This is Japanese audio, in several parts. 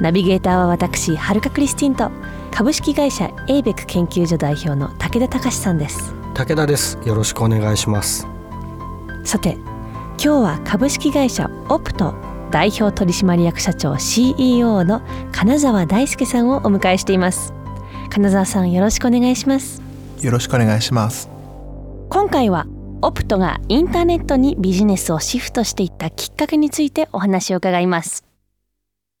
ナビゲーターは私はるかクリスティンと株式会社エイベック研究所代表の武田隆さんです。武田です。よろしくお願いします。さて今日は株式会社オプト代表取締役社長 CEO の金沢大輔さんをお迎えしています。金沢さんよろしくお願いします。よろしくお願いします。今回はオプトがインターネットにビジネスをシフトしていったきっかけについてお話を伺います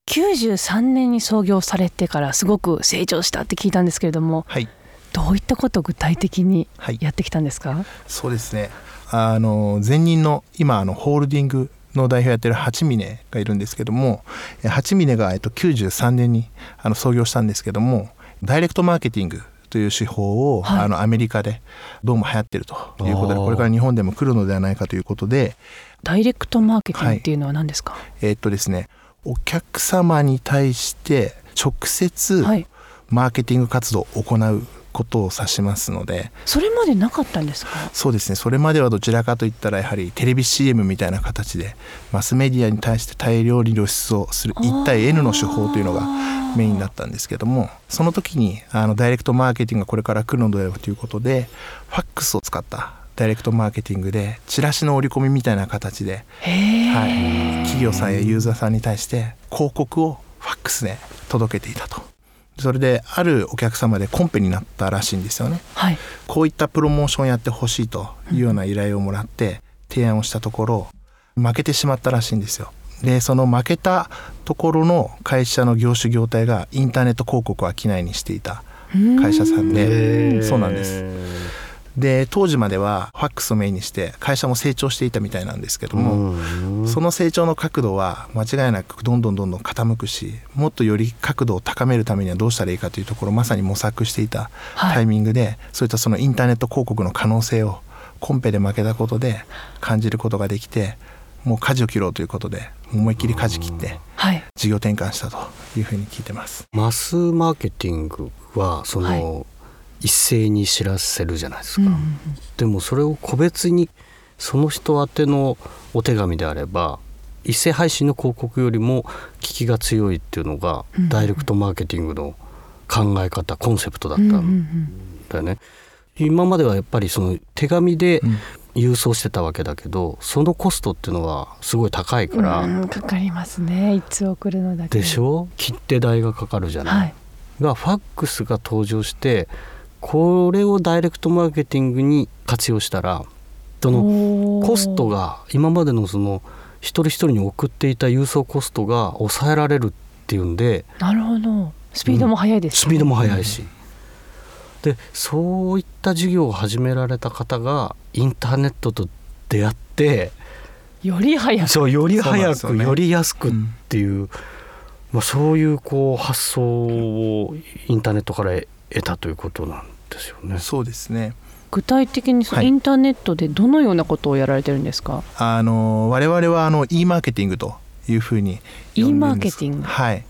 93年に創業されてからすごく成長したって聞いたんですけれども、はい、どういったことを具体的にやってきたんですか、はい、そうですね。あの前任の今あのホールディングの代表やってる八峰がいるんですけども八峰が、えっと、93年にあの創業したんですけどもダイレクトマーケティングという手法を、はい、あのアメリカでどうも流行ってるということでこれから日本でも来るのではないかということでダイレクトマーケティングっていうのは何ですか、はい、えー、っとですねお客様に対して直接マーケティング活動を行うことを指しますので。それまでなかったんですか？そうですね。それまではどちらかといったらやはりテレビ CM みたいな形でマスメディアに対して大量に露出をする1対 N の手法というのがメインだったんですけどもその時にあのダイレクトマーケティングがこれから来るのではということでファックスを使ったダイレクトマーケティングでチラシの織り込みみたいな形で、はい、企業さんやユーザーさんに対して広告をファックスで届けていたと。それであるお客様でコンペになったらしいんですよね、はい、こういったプロモーションやってほしいというような依頼をもらって提案をしたところ負けてしまったらしいんですよ。でその負けたところの会社の業種業態がインターネット広告を商いにしていた会社さんでそうなんですで当時まではファックスをメインにして会社も成長していたみたいなんですけどもその成長の角度は間違いなくどんどんどんどん傾くしもっとより角度を高めるためにはどうしたらいいかというところをまさに模索していたタイミングで、はい、そういったそのインターネット広告の可能性をコンペで負けたことで感じることができてもう舵を切ろうということで思いっきり舵切って事業転換したというふうに聞いてます。マスマーケティングはその、はい一斉に知らせるじゃないですか、うん、でもそれを個別にその人宛てのお手紙であれば一斉配信の広告よりも効きが強いっていうのが、うん、ダイレクトマーケティングの考え方コンセプトだったんだよね。今まではやっぱりその手紙で郵送してたわけだけどそのコストっていうのはすごい高いから、うん、かかりますね。いつ送るのだけでしょ？切手代がかかるじゃない、はい、がファックスが登場してこれをダイレクトマーケティングに活用したらそのコストが今までのその一人一人に送っていた郵送コストが抑えられるっていうんでなるほど。スピードも速いです、ね。うん、スピードも速いし、でそういった事業を始められた方がインターネットと出会ってより早く。そうより早く、ね、より安くっていう、うん、まあ、そういうこう発想をインターネットから得たということなんですよね。そうですね。具体的にインターネットでどのようなことをやられてるんですか、はい、あの我々はあの e マーケティングというふうに e マーケティングはい。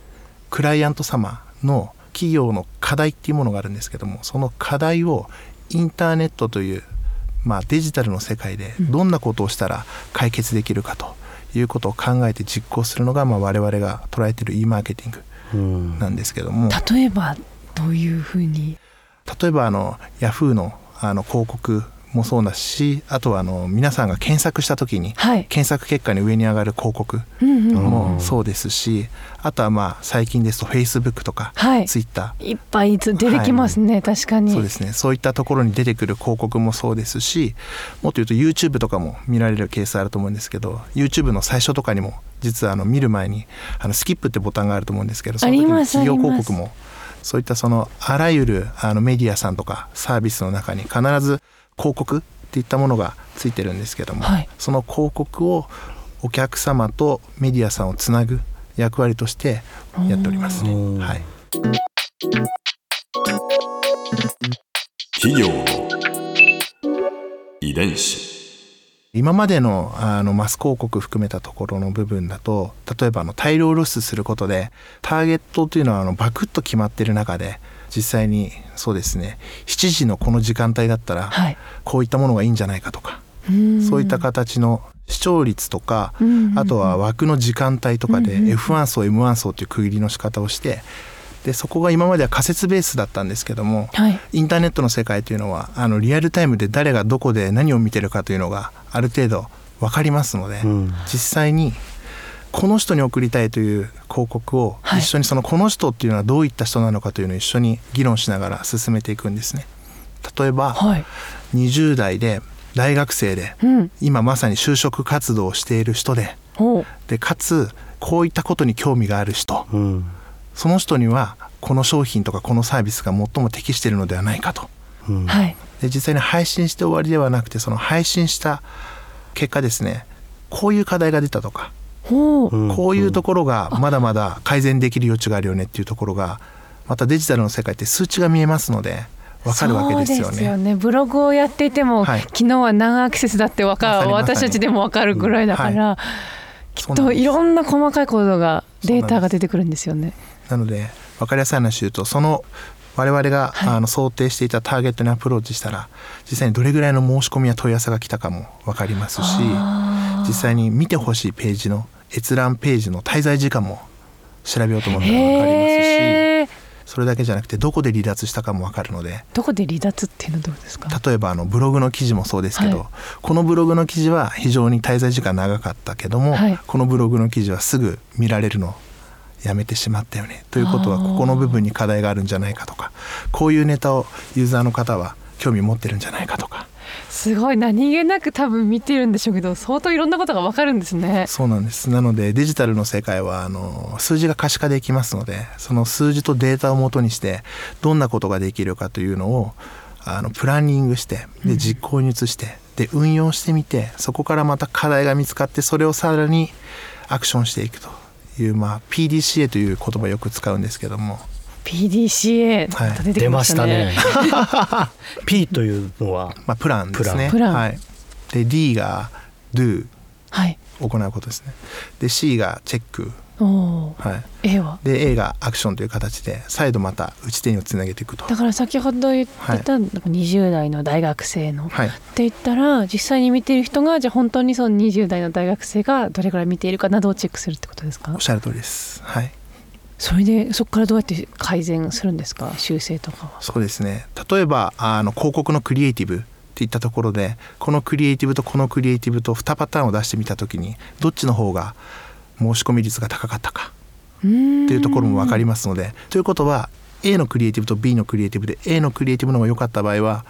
クライアント様の企業の課題っていうものがあるんですけどもその課題をインターネットという、まあ、デジタルの世界でどんなことをしたら解決できるかということを考えて実行するのが、まあ、我々が捉えている e マーケティングなんですけども。例えばどういうふうに？例えばあのヤフーのあの広告もそうだしあとはあの皆さんが検索した時に、はい、検索結果に上に上がる広告もそうですし、あとはまあ最近ですとフェイスブックとか、はい、ツイッターいっぱい出てきますね、はい、確かに。そうですね。そういったところに出てくる広告もそうですしもっと言うと YouTube とかも見られるケースあると思うんですけど YouTube の最初とかにも実はあの見る前にあのスキップってボタンがあると思うんですけどその時に企業広告もそういったそのあらゆるあのメディアさんとかサービスの中に必ず広告っていったものがついてるんですけども、はい、その広告をお客様とメディアさんをつなぐ役割としてやっております。ね。うん。はい、企業。の遺伝子今までのあのマス広告含めたところの部分だと例えばあの大量露出することでターゲットというのはあのバクッと決まってる中で実際にそうですね7時のこの時間帯だったらはい。こういったものがいいんじゃないかとかうん。そういった形の視聴率とかうん。あとは枠の時間帯とかでうんうん。うん F1 層 M1 層という区切りの仕方をしてでそこが今までは仮説ベースだったんですけどもはい。インターネットの世界というのはあのリアルタイムで誰がどこで何を見てるかというのがある程度分かりますので、うん。実際にこの人に送りたいという広告をはい。一緒にそのこの人っていうのはどういった人なのかというのを一緒に議論しながら進めていくんですね。例えばはい。20代で大学生でうん。今まさに就職活動をしている人でおでかつこういったことに興味がある人。うん。その人にはこの商品とかこのサービスが最も適しているのではないかと。うん。はいで実際に配信して終わりではなくてその配信した結果ですねこういう課題が出たとか、こういうところがまだまだ改善できる余地があるよねっていうところがまたデジタルの世界って数値が見えますのでわかるわけですよそうですよね。ねブログをやっていても、はい。昨日は何アクセスだってわかるま私たちでもわかるぐらいだから、きっといろんな細かいことがデータが出てくるんですよね。なので分かりやすい話言うとその我々が、はい。あの想定していたターゲットにアプローチしたら実際にどれぐらいの申し込みや問い合わせが来たかも分かりますし実際に見てほしいページの閲覧ページの滞在時間も調べようと思ったら分かりますしそれだけじゃなくてどこで離脱したかも分かるのでどこで離脱っていうのはどうですか？例えばあのブログの記事もそうですけど、はい。このブログの記事は非常に滞在時間長かったけども、はい。このブログの記事はすぐ見られるのやめてしまったよね。ということはここの部分に課題があるんじゃないかとかこういうネタをユーザーの方は興味持ってるんじゃないかとか。すごい何気なく多分見てるんでしょうけど相当いろんなことがわかるんですね。そうなんです。なのでデジタルの世界はあの数字が可視化できますのでその数字とデータをもとにしてどんなことができるかというのをあのプランニングしてで実行に移して、で運用してみてそこからまた課題が見つかってそれをさらにアクションしていくという、まあ、PDCA という言葉をよく使うんですけども PDCA はい出て出きましねましたたね。P というのは？まあ、プランですね。プランはい、で D が Do はい。行うことですね。で C がチェック。はい、A は？で A がアクションという形で再度また打ち手につなげていくと。だから先ほど言ってた、なんか20代の大学生の、はい、って言ったら実際に見てる人がじゃあ本当にその20代の大学生がどれくらい見ているかなどをチェックするってことですか？おっしゃる通りです。はい、それでそこからどうやって改善するんですか修正とかは？そうですね。例えばあの広告のクリエイティブっていったところでこのクリエイティブとこのクリエイティブと2パターンを出してみたときにどっちの方が申し込み率が高かったか。っていうところも分かりますので。ということは A のクリエイティブと B のクリエイティブで A のクリエイティブの方が良かった場合は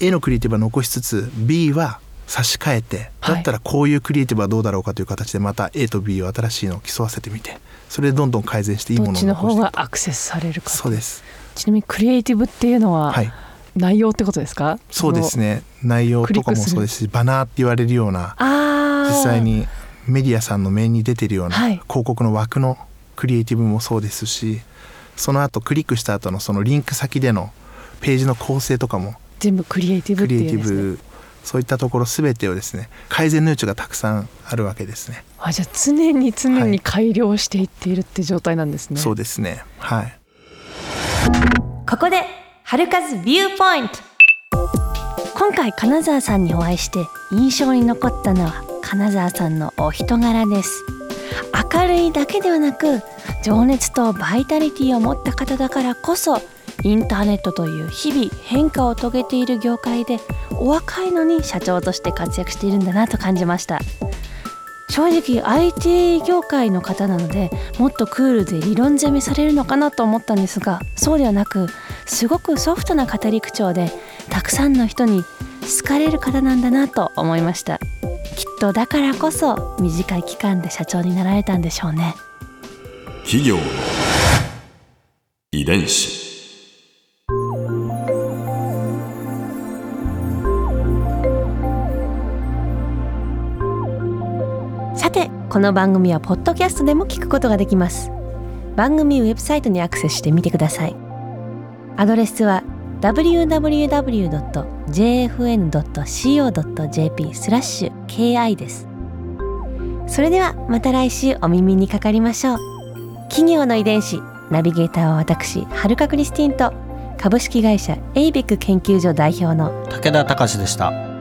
A のクリエイティブは残しつつ B は差し替えてはい。だったらこういうクリエイティブはどうだろうかという形でまた A と B を新しいのを競わせてみてそれでどんどん改善していいものをどっちの方残していくがアクセスされるか。そうです。ちなみにクリエイティブっていうのははい。内容ってことですか、そうですね。内容とかもそうですしバナーって言われるような実際にメディアさんの面に出てるようなはい。広告の枠のクリエイティブもそうですしその後クリックした後のそのリンク先でのページの構成とかも全部クリエイティブってクリエイティブそういったところ全てをですね改善の余地がたくさんあるわけですね。あじゃあ常に常に改良していっているって状態なんですね、そうですね。はい。ここで春風ビューポイント。今回金沢さんにお会いして印象に残ったのは金沢さんのお人柄です。明るいだけではなく情熱とバイタリティを持った方だからこそインターネットという日々変化を遂げている業界でお若いのに社長として活躍しているんだなと感じました。正直 IT 業界の方なのでもっとクールで理論攻めされるのかなと思ったんですがそうではなくすごくソフトな語り口調でたくさんの人に好かれる方なんだなと思いました。きっとだからこそ短い期間で社長になられたんでしょうね。企業の遺伝子。さてこの番組はポッドキャストでも聞くことができます。番組ウェブサイトにアクセスしてみてください。アドレスは www.jfn.co.jp スラッシュ ki です。それではまた来週お耳にかかりましょう。企業の遺伝子ナビゲーターは私はるかクリスティンと株式会社エイベック研究所代表の武田隆でした。